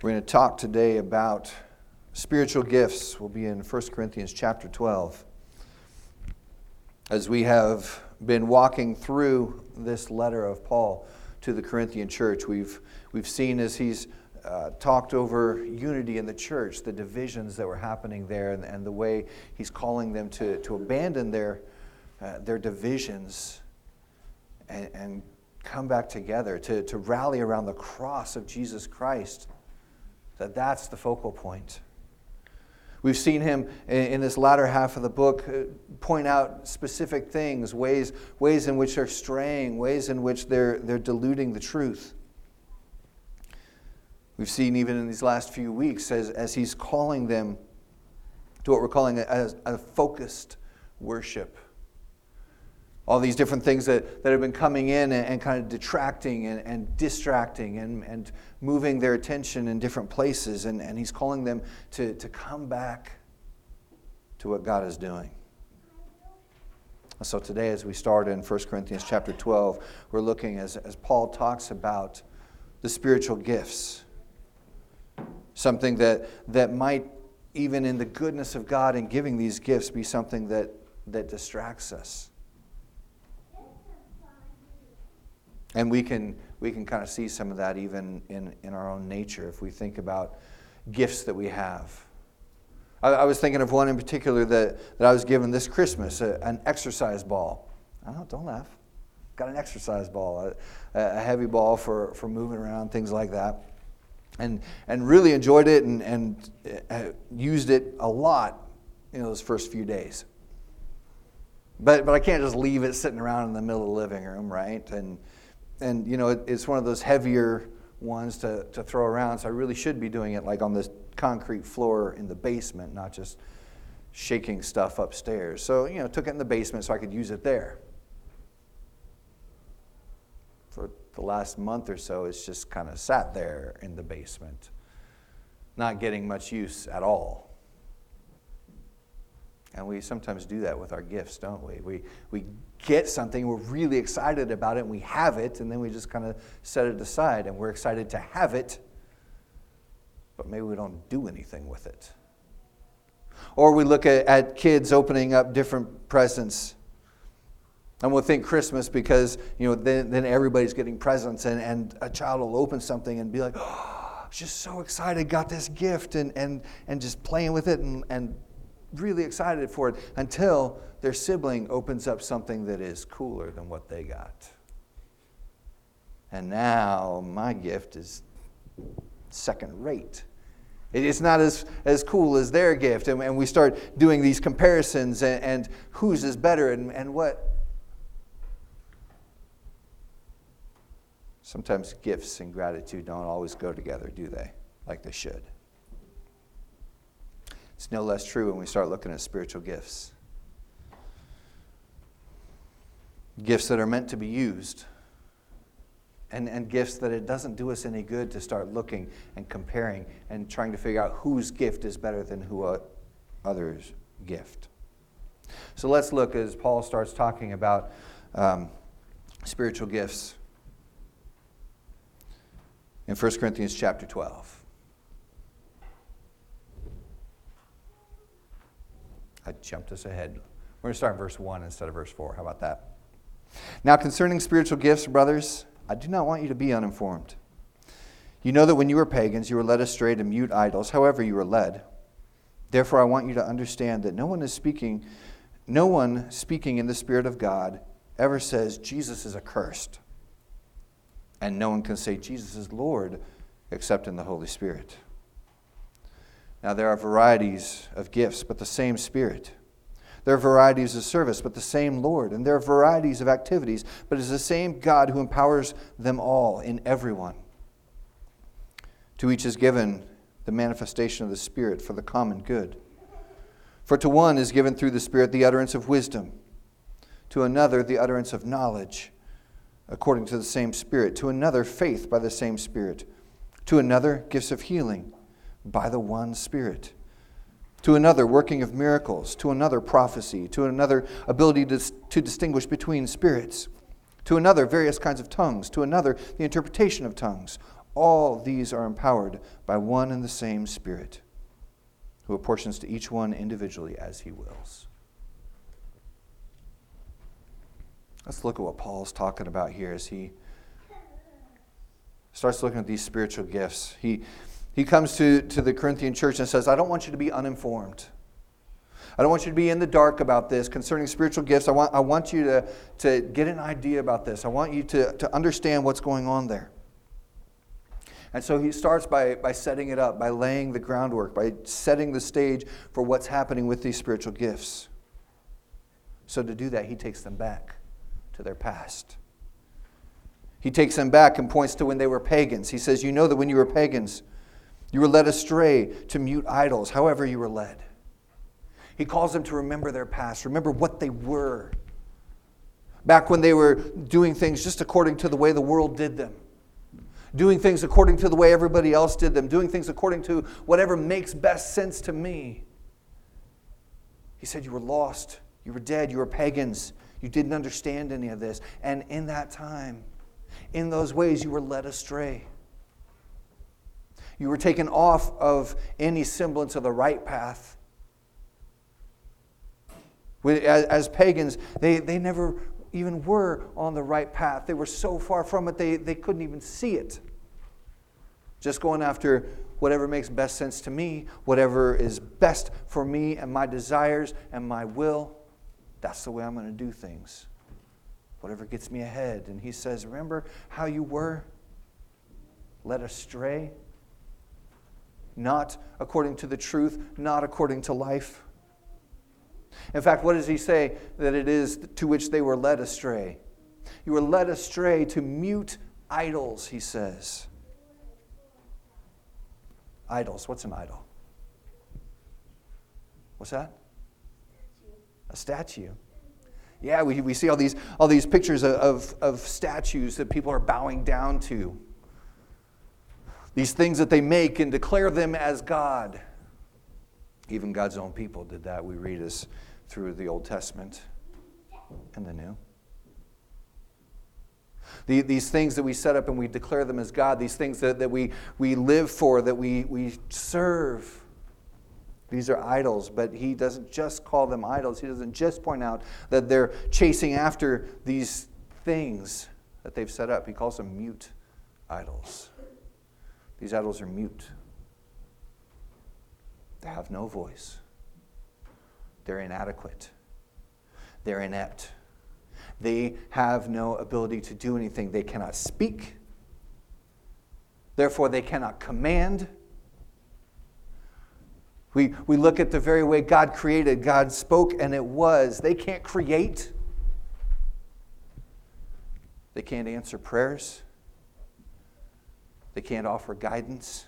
We're going to talk today about spiritual gifts. We'll be in 1 Corinthians chapter 12. As we have been walking through this letter of Paul to the Corinthian church, we've, we've seen as he's uh, talked over unity in the church, the divisions that were happening there, and, and the way he's calling them to, to abandon their, uh, their divisions and, and come back together, to, to rally around the cross of Jesus Christ that that's the focal point. We've seen him in, this latter half of the book uh, point out specific things, ways, ways in which they're straying, ways in which they're, they're diluting the truth. We've seen even in these last few weeks as, as he's calling them to what we're calling a, a focused worship all these different things that, that have been coming in and, and kind of detracting and, and distracting and, and moving their attention in different places. And, and he's calling them to, to come back to what God is doing. So today, as we start in 1 Corinthians chapter 12, we're looking as, as Paul talks about the spiritual gifts. Something that, that might, even in the goodness of God in giving these gifts, be something that, that distracts us And we can, we can kind of see some of that even in, in our own nature if we think about gifts that we have. I, I was thinking of one in particular that, that I was given this Christmas a, an exercise ball. I don't, don't laugh. Got an exercise ball, a, a heavy ball for, for moving around, things like that. And, and really enjoyed it and, and uh, used it a lot in those first few days. But, but I can't just leave it sitting around in the middle of the living room, right? And, and you know, it, it's one of those heavier ones to, to throw around. So I really should be doing it like on this concrete floor in the basement, not just shaking stuff upstairs. So, you know, took it in the basement so I could use it there. For the last month or so, it's just kind of sat there in the basement, not getting much use at all. And we sometimes do that with our gifts, don't we? We, we get something, we're really excited about it, and we have it, and then we just kind of set it aside, and we're excited to have it, but maybe we don't do anything with it. Or we look at, at kids opening up different presents. And we'll think Christmas because, you know, then, then everybody's getting presents, and, and a child will open something and be like, oh, just so excited, got this gift, and, and, and just playing with it and, and really excited for it until their sibling opens up something that is cooler than what they got. And now my gift is second rate. It's not as, as cool as their gift. And, and we start doing these comparisons and, and whose is better and, and what. Sometimes gifts and gratitude don't always go together, do they? Like they should. It's no less true when we start looking at spiritual gifts. Gifts that are meant to be used, and, and gifts that it doesn't do us any good to start looking and comparing and trying to figure out whose gift is better than who other's gift. So let's look as Paul starts talking about um, spiritual gifts in 1 Corinthians chapter 12. I jumped us ahead. We're going to start in verse 1 instead of verse 4. How about that? Now, concerning spiritual gifts, brothers, I do not want you to be uninformed. You know that when you were pagans, you were led astray to mute idols, however, you were led. Therefore, I want you to understand that no one is speaking, no one speaking in the Spirit of God ever says Jesus is accursed. And no one can say Jesus is Lord except in the Holy Spirit. Now, there are varieties of gifts, but the same Spirit. There are varieties of service, but the same Lord. And there are varieties of activities, but it's the same God who empowers them all in everyone. To each is given the manifestation of the Spirit for the common good. For to one is given through the Spirit the utterance of wisdom, to another the utterance of knowledge, according to the same Spirit, to another faith by the same Spirit, to another gifts of healing by the one Spirit. To another, working of miracles. To another, prophecy. To another, ability to, to distinguish between spirits. To another, various kinds of tongues. To another, the interpretation of tongues. All these are empowered by one and the same Spirit, who apportions to each one individually as he wills. Let's look at what Paul's talking about here as he starts looking at these spiritual gifts. He, he comes to, to the Corinthian church and says, I don't want you to be uninformed. I don't want you to be in the dark about this concerning spiritual gifts. I want, I want you to, to get an idea about this. I want you to, to understand what's going on there. And so he starts by, by setting it up, by laying the groundwork, by setting the stage for what's happening with these spiritual gifts. So to do that, he takes them back to their past. He takes them back and points to when they were pagans. He says, You know that when you were pagans, you were led astray to mute idols, however, you were led. He calls them to remember their past, remember what they were. Back when they were doing things just according to the way the world did them, doing things according to the way everybody else did them, doing things according to whatever makes best sense to me. He said, You were lost, you were dead, you were pagans, you didn't understand any of this. And in that time, in those ways, you were led astray. You were taken off of any semblance of the right path. As, pagans, they, they never even were on the right path. They were so far from it, they, they couldn't even see it. Just going after whatever makes best sense to me, whatever is best for me and my desires and my will. That's the way I'm going to do things. Whatever gets me ahead. And he says, Remember how you were led astray? Not according to the truth, not according to life. In fact, what does he say that it is to which they were led astray? You were led astray to mute idols, he says. Idols. What's an idol? What's that? A statue. Yeah, we, we see all these, all these pictures of, of, of statues that people are bowing down to. These things that they make and declare them as God. Even God's own people did that. We read as through the Old Testament and the New. The, these things that we set up and we declare them as God, these things that, that we, we live for, that we, we serve. These are idols, but he doesn't just call them idols. He doesn't just point out that they're chasing after these things that they've set up. He calls them mute idols. These idols are mute, they have no voice, they're inadequate, they're inept. They have no ability to do anything. They cannot speak. Therefore, they cannot command. We, we look at the very way God created, God spoke, and it was. They can't create, they can't answer prayers, they can't offer guidance.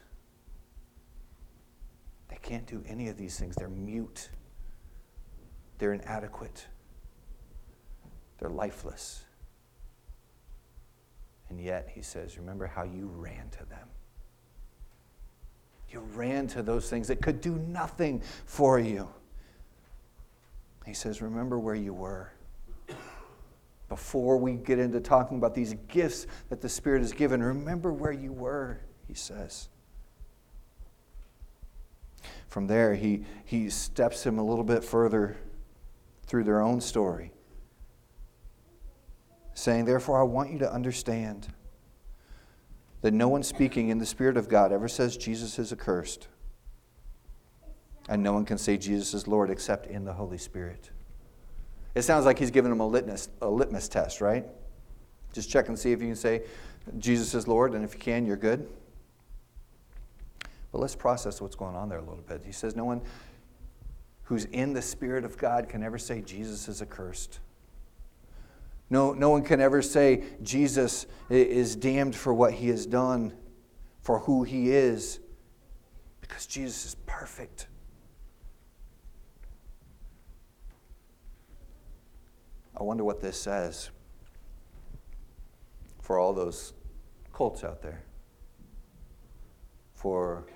They can't do any of these things. They're mute, they're inadequate, they're lifeless. And yet, he says, remember how you ran to them. You ran to those things that could do nothing for you. He says, Remember where you were. Before we get into talking about these gifts that the Spirit has given, remember where you were, he says. From there, he, he steps him a little bit further through their own story, saying, Therefore, I want you to understand that no one speaking in the Spirit of God ever says Jesus is accursed. And no one can say Jesus is Lord except in the Holy Spirit. It sounds like he's giving them a litmus, a litmus test, right? Just check and see if you can say Jesus is Lord, and if you can, you're good. But let's process what's going on there a little bit. He says, No one who's in the Spirit of God can ever say Jesus is accursed. No, no one can ever say Jesus is damned for what he has done, for who he is, because Jesus is perfect. I wonder what this says for all those cults out there, for,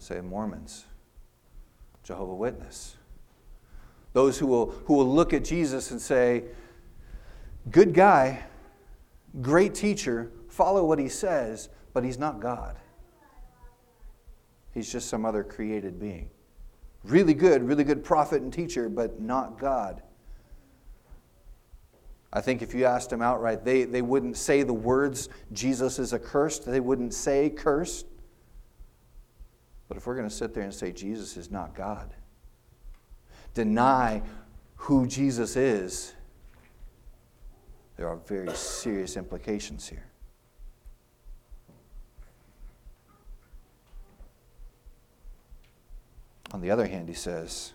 say, Mormons, Jehovah Witness, those who will, who will look at Jesus and say, good guy, great teacher, follow what he says, but he's not God. He's just some other created being. Really good, really good prophet and teacher, but not God. I think if you asked them outright, they, they wouldn't say the words, Jesus is accursed. They wouldn't say cursed. But if we're going to sit there and say Jesus is not God, deny who Jesus is, there are very serious implications here. On the other hand, he says,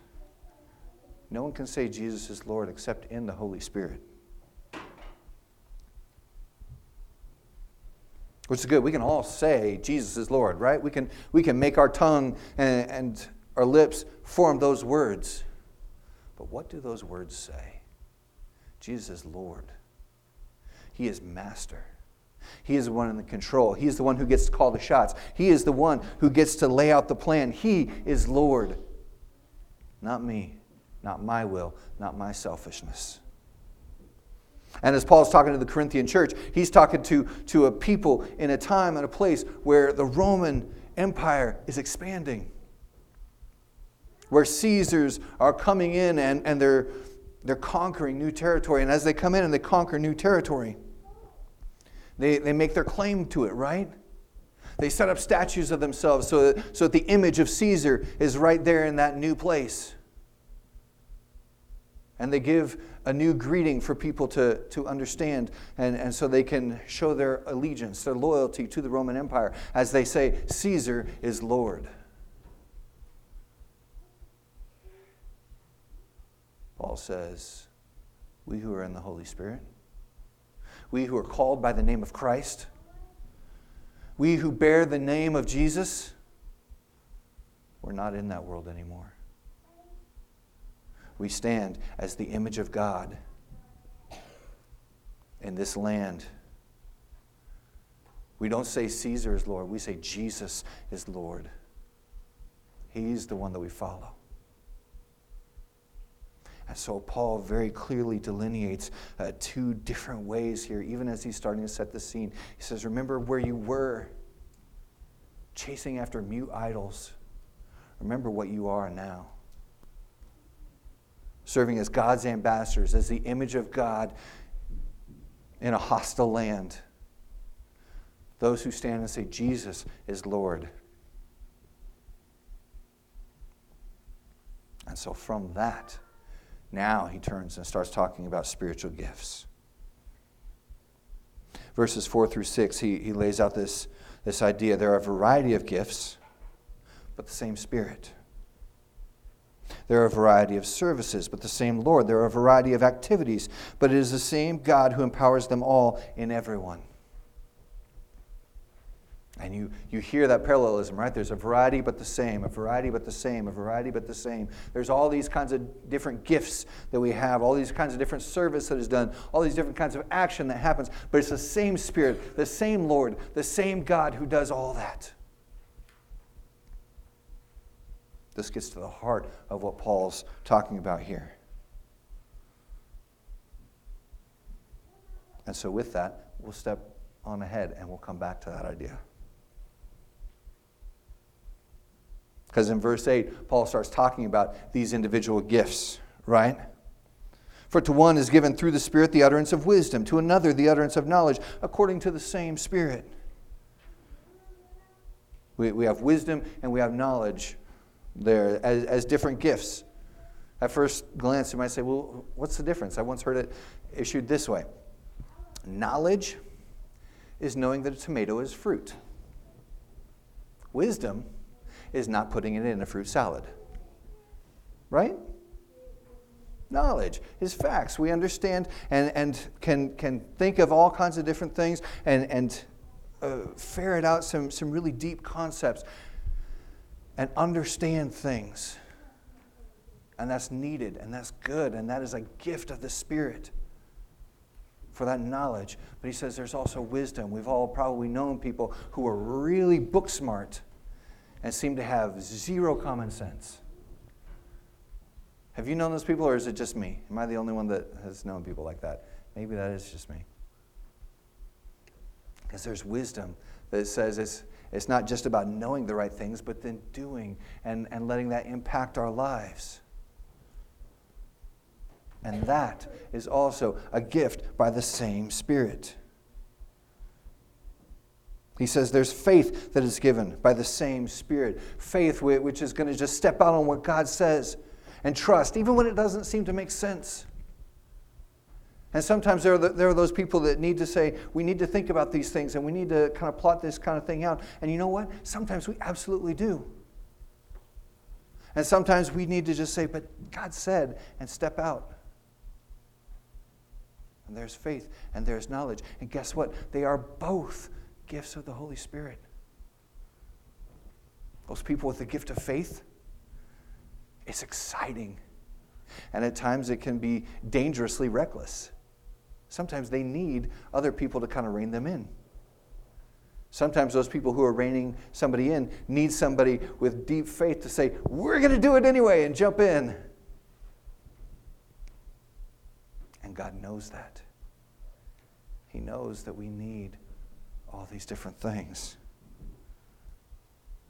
no one can say Jesus is Lord except in the Holy Spirit. Which is good. We can all say Jesus is Lord, right? We can, we can make our tongue and, and our lips form those words. But what do those words say? Jesus is Lord. He is master. He is the one in the control. He is the one who gets to call the shots. He is the one who gets to lay out the plan. He is Lord. Not me, not my will, not my selfishness. And as Paul's talking to the Corinthian church, he's talking to, to a people in a time and a place where the Roman Empire is expanding, where Caesars are coming in and, and they're, they're conquering new territory. And as they come in and they conquer new territory, they, they make their claim to it, right? They set up statues of themselves so that, so that the image of Caesar is right there in that new place. And they give a new greeting for people to, to understand, and, and so they can show their allegiance, their loyalty to the Roman Empire, as they say, Caesar is Lord. Paul says, We who are in the Holy Spirit, we who are called by the name of Christ, we who bear the name of Jesus, we're not in that world anymore. We stand as the image of God in this land. We don't say Caesar is Lord, we say Jesus is Lord. He's the one that we follow. And so Paul very clearly delineates uh, two different ways here, even as he's starting to set the scene. He says, Remember where you were, chasing after mute idols. Remember what you are now. Serving as God's ambassadors, as the image of God in a hostile land. Those who stand and say, Jesus is Lord. And so from that, now he turns and starts talking about spiritual gifts. Verses 4 through 6, he, he lays out this, this idea there are a variety of gifts, but the same Spirit. There are a variety of services, but the same Lord. There are a variety of activities, but it is the same God who empowers them all in everyone. And you, you hear that parallelism, right? There's a variety but the same, a variety but the same, a variety but the same. There's all these kinds of different gifts that we have, all these kinds of different service that is done, all these different kinds of action that happens, but it's the same Spirit, the same Lord, the same God who does all that. This gets to the heart of what Paul's talking about here. And so, with that, we'll step on ahead and we'll come back to that idea. Because in verse 8, Paul starts talking about these individual gifts, right? For to one is given through the Spirit the utterance of wisdom, to another the utterance of knowledge, according to the same Spirit. We, we have wisdom and we have knowledge there as, as different gifts. At first glance, you might say, well, what's the difference? I once heard it issued this way Knowledge is knowing that a tomato is fruit, wisdom is not putting it in a fruit salad. Right? Knowledge is facts. We understand and, and can, can think of all kinds of different things and, and uh, ferret out some, some really deep concepts and understand things. And that's needed and that's good and that is a gift of the Spirit for that knowledge. But he says there's also wisdom. We've all probably known people who are really book smart and seem to have zero common sense. Have you known those people, or is it just me? Am I the only one that has known people like that? Maybe that is just me. Because there's wisdom that says it's, it's not just about knowing the right things, but then doing and, and letting that impact our lives. And that is also a gift by the same Spirit. He says there's faith that is given by the same Spirit. Faith which is going to just step out on what God says and trust, even when it doesn't seem to make sense. And sometimes there are, the, there are those people that need to say, we need to think about these things and we need to kind of plot this kind of thing out. And you know what? Sometimes we absolutely do. And sometimes we need to just say, but God said, and step out. And there's faith and there's knowledge. And guess what? They are both gifts of the Holy Spirit. Those people with the gift of faith, it's exciting. And at times it can be dangerously reckless. Sometimes they need other people to kind of rein them in. Sometimes those people who are reining somebody in need somebody with deep faith to say, We're going to do it anyway, and jump in. And God knows that. He knows that we need all these different things.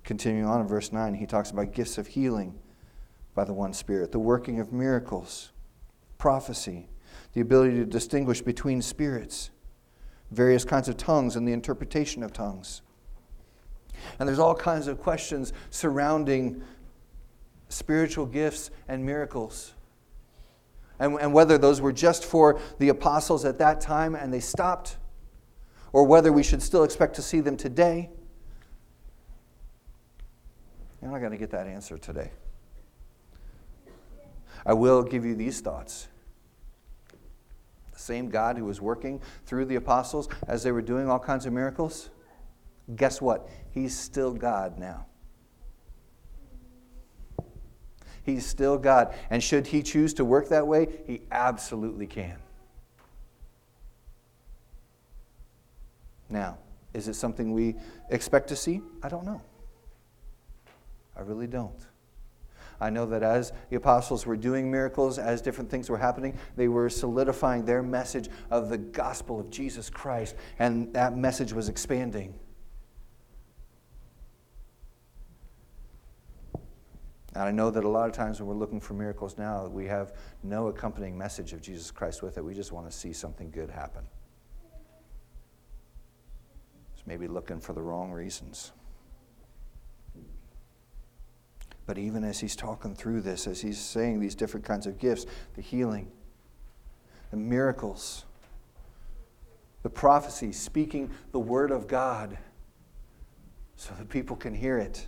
Continuing on in verse 9, he talks about gifts of healing by the one Spirit, the working of miracles, prophecy, the ability to distinguish between spirits, various kinds of tongues, and the interpretation of tongues. And there's all kinds of questions surrounding spiritual gifts and miracles. And, and whether those were just for the apostles at that time and they stopped, or whether we should still expect to see them today. You're not going to get that answer today. I will give you these thoughts. Same God who was working through the apostles as they were doing all kinds of miracles, guess what? He's still God now. He's still God. And should he choose to work that way, he absolutely can. Now, is it something we expect to see? I don't know. I really don't. I know that as the apostles were doing miracles, as different things were happening, they were solidifying their message of the gospel of Jesus Christ, and that message was expanding. And I know that a lot of times when we're looking for miracles now, we have no accompanying message of Jesus Christ with it. We just want to see something good happen. It's maybe looking for the wrong reasons. But even as he's talking through this, as he's saying these different kinds of gifts the healing, the miracles, the prophecy, speaking the word of God so that people can hear it.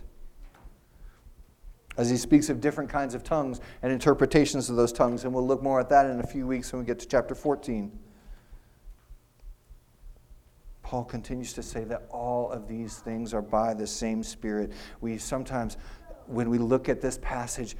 As he speaks of different kinds of tongues and interpretations of those tongues, and we'll look more at that in a few weeks when we get to chapter 14. Paul continues to say that all of these things are by the same Spirit. We sometimes when we look at this passage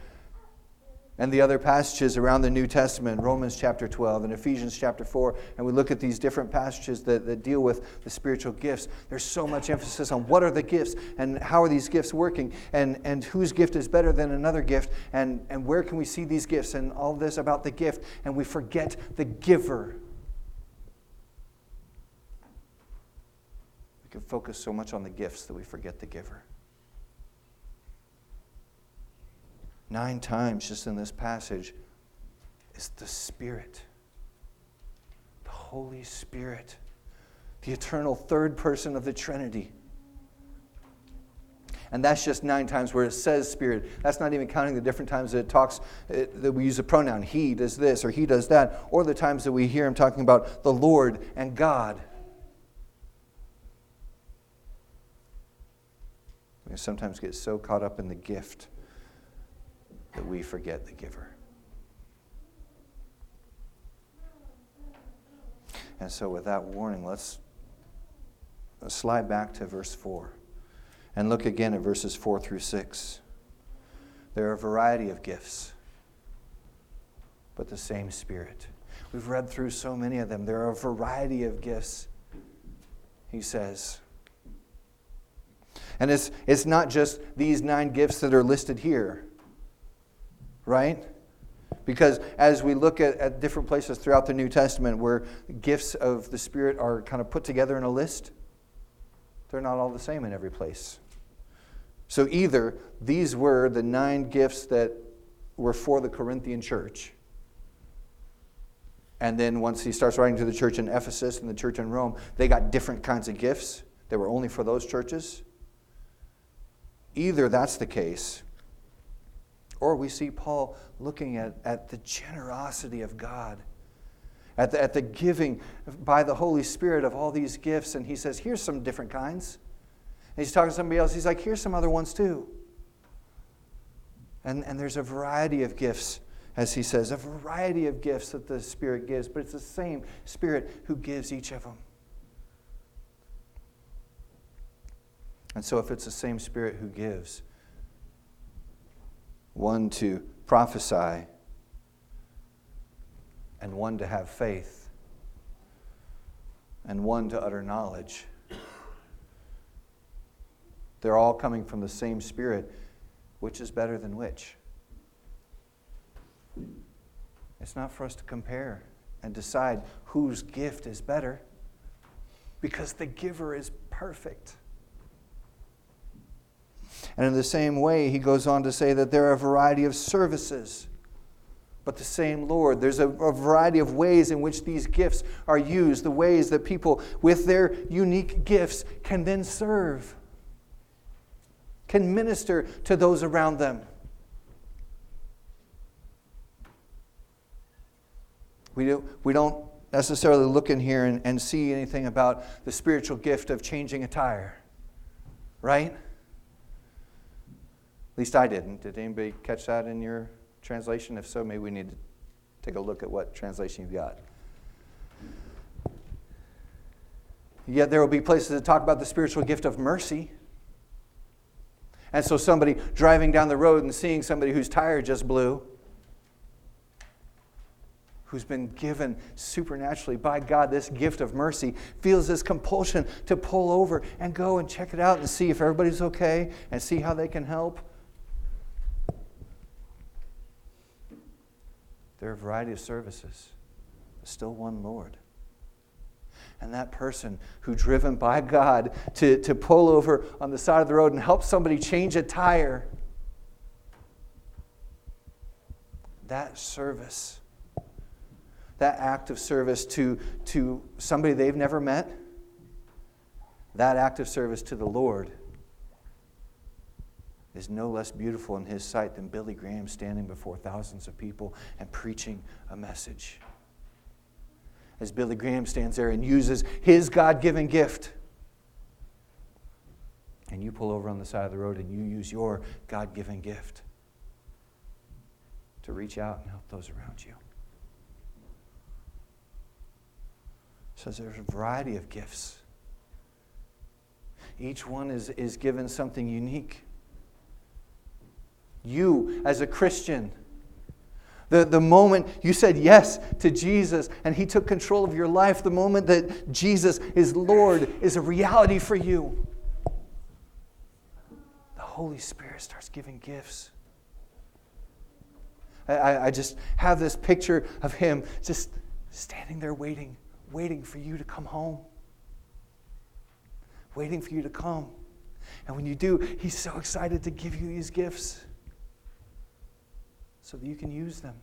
and the other passages around the New Testament, Romans chapter 12 and Ephesians chapter 4, and we look at these different passages that, that deal with the spiritual gifts, there's so much emphasis on what are the gifts and how are these gifts working and, and whose gift is better than another gift and, and where can we see these gifts and all this about the gift, and we forget the giver. We can focus so much on the gifts that we forget the giver. Nine times just in this passage is the Spirit, the Holy Spirit, the eternal third person of the Trinity. And that's just nine times where it says spirit. That's not even counting the different times that it talks, it, that we use a pronoun. He does this or he does that. Or the times that we hear him talking about the Lord and God. We sometimes get so caught up in the gift that we forget the giver. And so, with that warning, let's slide back to verse 4 and look again at verses 4 through 6. There are a variety of gifts, but the same Spirit. We've read through so many of them. There are a variety of gifts, he says. And it's, it's not just these nine gifts that are listed here right? Because as we look at, at different places throughout the New Testament where gifts of the Spirit are kind of put together in a list, They're not all the same in every place. So either these were the nine gifts that were for the Corinthian church. And then once he starts writing to the church in Ephesus and the church in Rome, they got different kinds of gifts that were only for those churches. Either that's the case, or we see Paul looking at, at the generosity of God, at the, at the giving by the Holy Spirit of all these gifts, and he says, Here's some different kinds. And he's talking to somebody else, he's like, Here's some other ones too. And, and there's a variety of gifts, as he says, a variety of gifts that the Spirit gives, but it's the same Spirit who gives each of them. And so, if it's the same Spirit who gives, one to prophesy, and one to have faith, and one to utter knowledge, they're all coming from the same Spirit. Which is better than which? It's not for us to compare and decide whose gift is better because the giver is perfect. And in the same way, he goes on to say that there are a variety of services, but the same Lord. There's a, a, variety of ways in which these gifts are used, the ways that people with their unique gifts can then serve, can minister to those around them. We, do, we don't necessarily look in here and, and see anything about the spiritual gift of changing attire, right? Least I didn't. Did anybody catch that in your translation? If so, maybe we need to take a look at what translation you've got. Yet there will be places that talk about the spiritual gift of mercy. And so somebody driving down the road and seeing somebody whose tire just blew, who's been given supernaturally by God this gift of mercy, feels this compulsion to pull over and go and check it out and see if everybody's okay and see how they can help. There are a variety of services, still one Lord. And that person who, driven by God to, to pull over on the side of the road and help somebody change a tire, that service, that act of service to, to somebody they've never met, that act of service to the Lord is no less beautiful in his sight than Billy Graham standing before thousands of people and preaching a message. As Billy Graham stands there and uses his God given gift, and you pull over on the side of the road and you use your God given gift to reach out and help those around you. So there's a variety of gifts. Each one is, is given something unique. You, as a Christian, the, the moment you said yes to Jesus and He took control of your life, the moment that Jesus is Lord is a reality for you. The Holy Spirit starts giving gifts. I, I just have this picture of Him just standing there waiting, waiting for you to come home, waiting for you to come. And when you do, He's so excited to give you these gifts so that you can use them.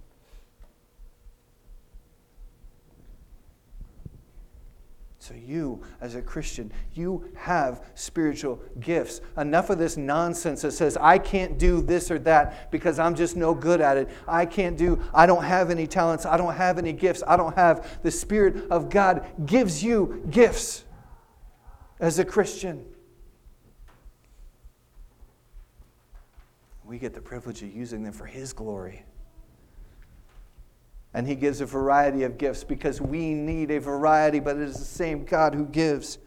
So, you, as a Christian, you have spiritual gifts. Enough of this nonsense that says, I can't do this or that because I'm just no good at it. I can't do, I don't have any talents. I don't have any gifts. I don't have. The Spirit of God gives you gifts as a Christian. We get the privilege of using them for His glory. And He gives a variety of gifts because we need a variety, but it is the same God who gives.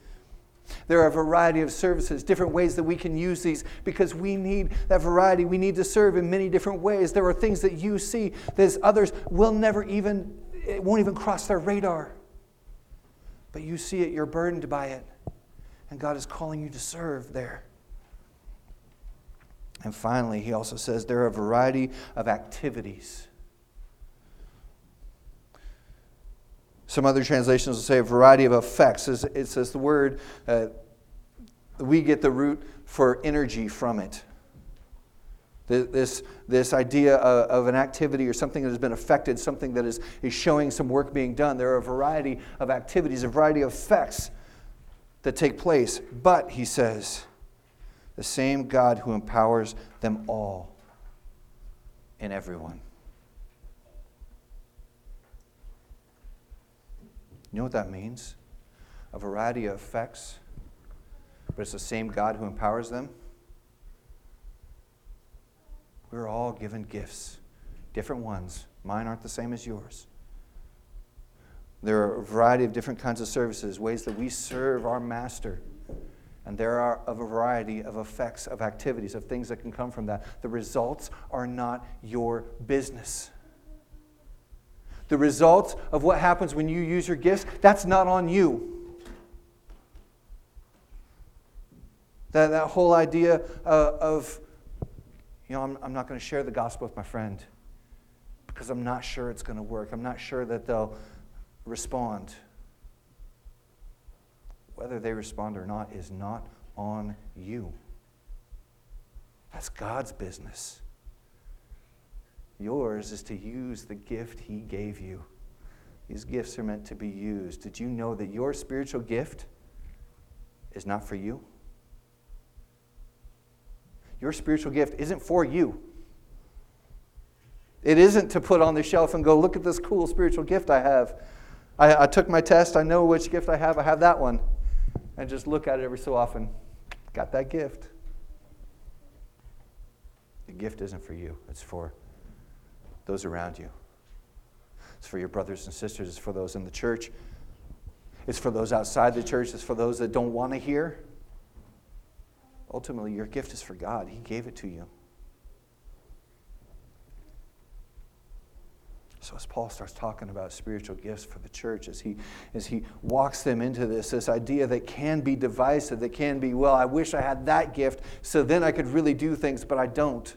There are a variety of services, different ways that we can use these because we need that variety. We need to serve in many different ways. There are things that you see that others will never even, it won't even cross their radar. But you see it, you're burdened by it. And God is calling you to serve there. And finally, he also says there are a variety of activities. Some other translations will say a variety of effects. It says the word uh, we get the root for energy from it. This, this idea of, an activity or something that has been affected, something that is, is showing some work being done. There are a variety of activities, a variety of effects that take place. But, he says, the same God who empowers them all and everyone. You know what that means? A variety of effects, but it's the same God who empowers them. We're all given gifts, different ones. Mine aren't the same as yours. There are a variety of different kinds of services, ways that we serve our master. And there are a variety of effects, of activities, of things that can come from that. The results are not your business. The results of what happens when you use your gifts, that's not on you. That, that whole idea uh, of, you know, I'm, I'm not going to share the gospel with my friend because I'm not sure it's going to work. I'm not sure that they'll respond. Whether they respond or not is not on you. That's God's business. Yours is to use the gift He gave you. These gifts are meant to be used. Did you know that your spiritual gift is not for you? Your spiritual gift isn't for you. It isn't to put on the shelf and go, look at this cool spiritual gift I have. I, I took my test, I know which gift I have, I have that one. And just look at it every so often. Got that gift. The gift isn't for you, it's for those around you. It's for your brothers and sisters, it's for those in the church, it's for those outside the church, it's for those that don't want to hear. Ultimately, your gift is for God, He gave it to you. So as Paul starts talking about spiritual gifts for the church, as he as he walks them into this, this idea that can be divisive, that can be, well, I wish I had that gift, so then I could really do things, but I don't.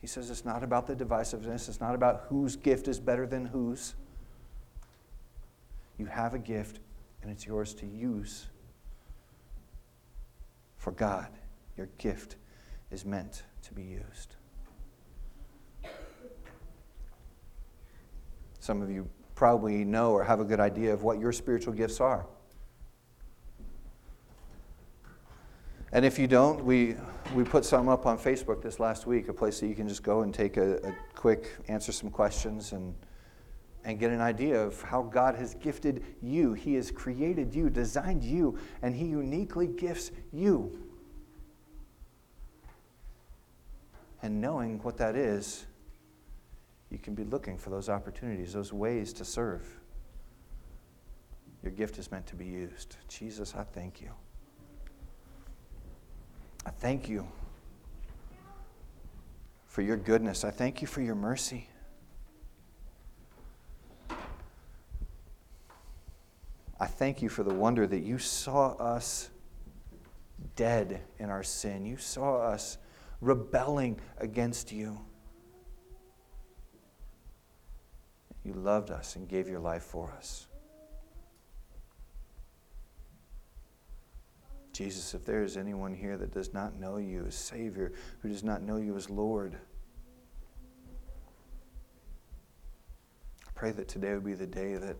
He says it's not about the divisiveness, it's not about whose gift is better than whose. You have a gift, and it's yours to use for God. Your gift is meant to be used. Some of you probably know or have a good idea of what your spiritual gifts are. And if you don't, we, we put some up on Facebook this last week, a place that you can just go and take a, a quick, answer some questions and, and get an idea of how God has gifted you. He has created you, designed you, and He uniquely gifts you. And knowing what that is, you can be looking for those opportunities, those ways to serve. Your gift is meant to be used. Jesus, I thank you. I thank you for your goodness. I thank you for your mercy. I thank you for the wonder that you saw us dead in our sin. You saw us rebelling against you. You loved us and gave your life for us. Jesus, if there is anyone here that does not know you as Savior, who does not know you as Lord, I pray that today would be the day that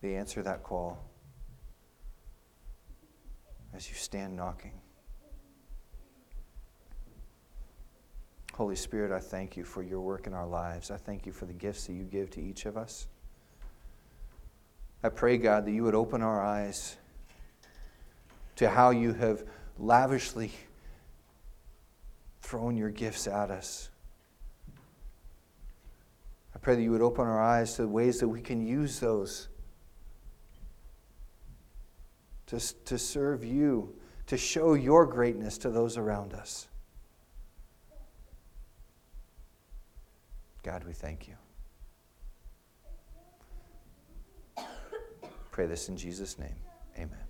they answer that call as you stand knocking. Holy Spirit, I thank you for your work in our lives. I thank you for the gifts that you give to each of us. I pray, God, that you would open our eyes to how you have lavishly thrown your gifts at us. I pray that you would open our eyes to ways that we can use those to, to serve you, to show your greatness to those around us. God, we thank you. Pray this in Jesus' name. Amen.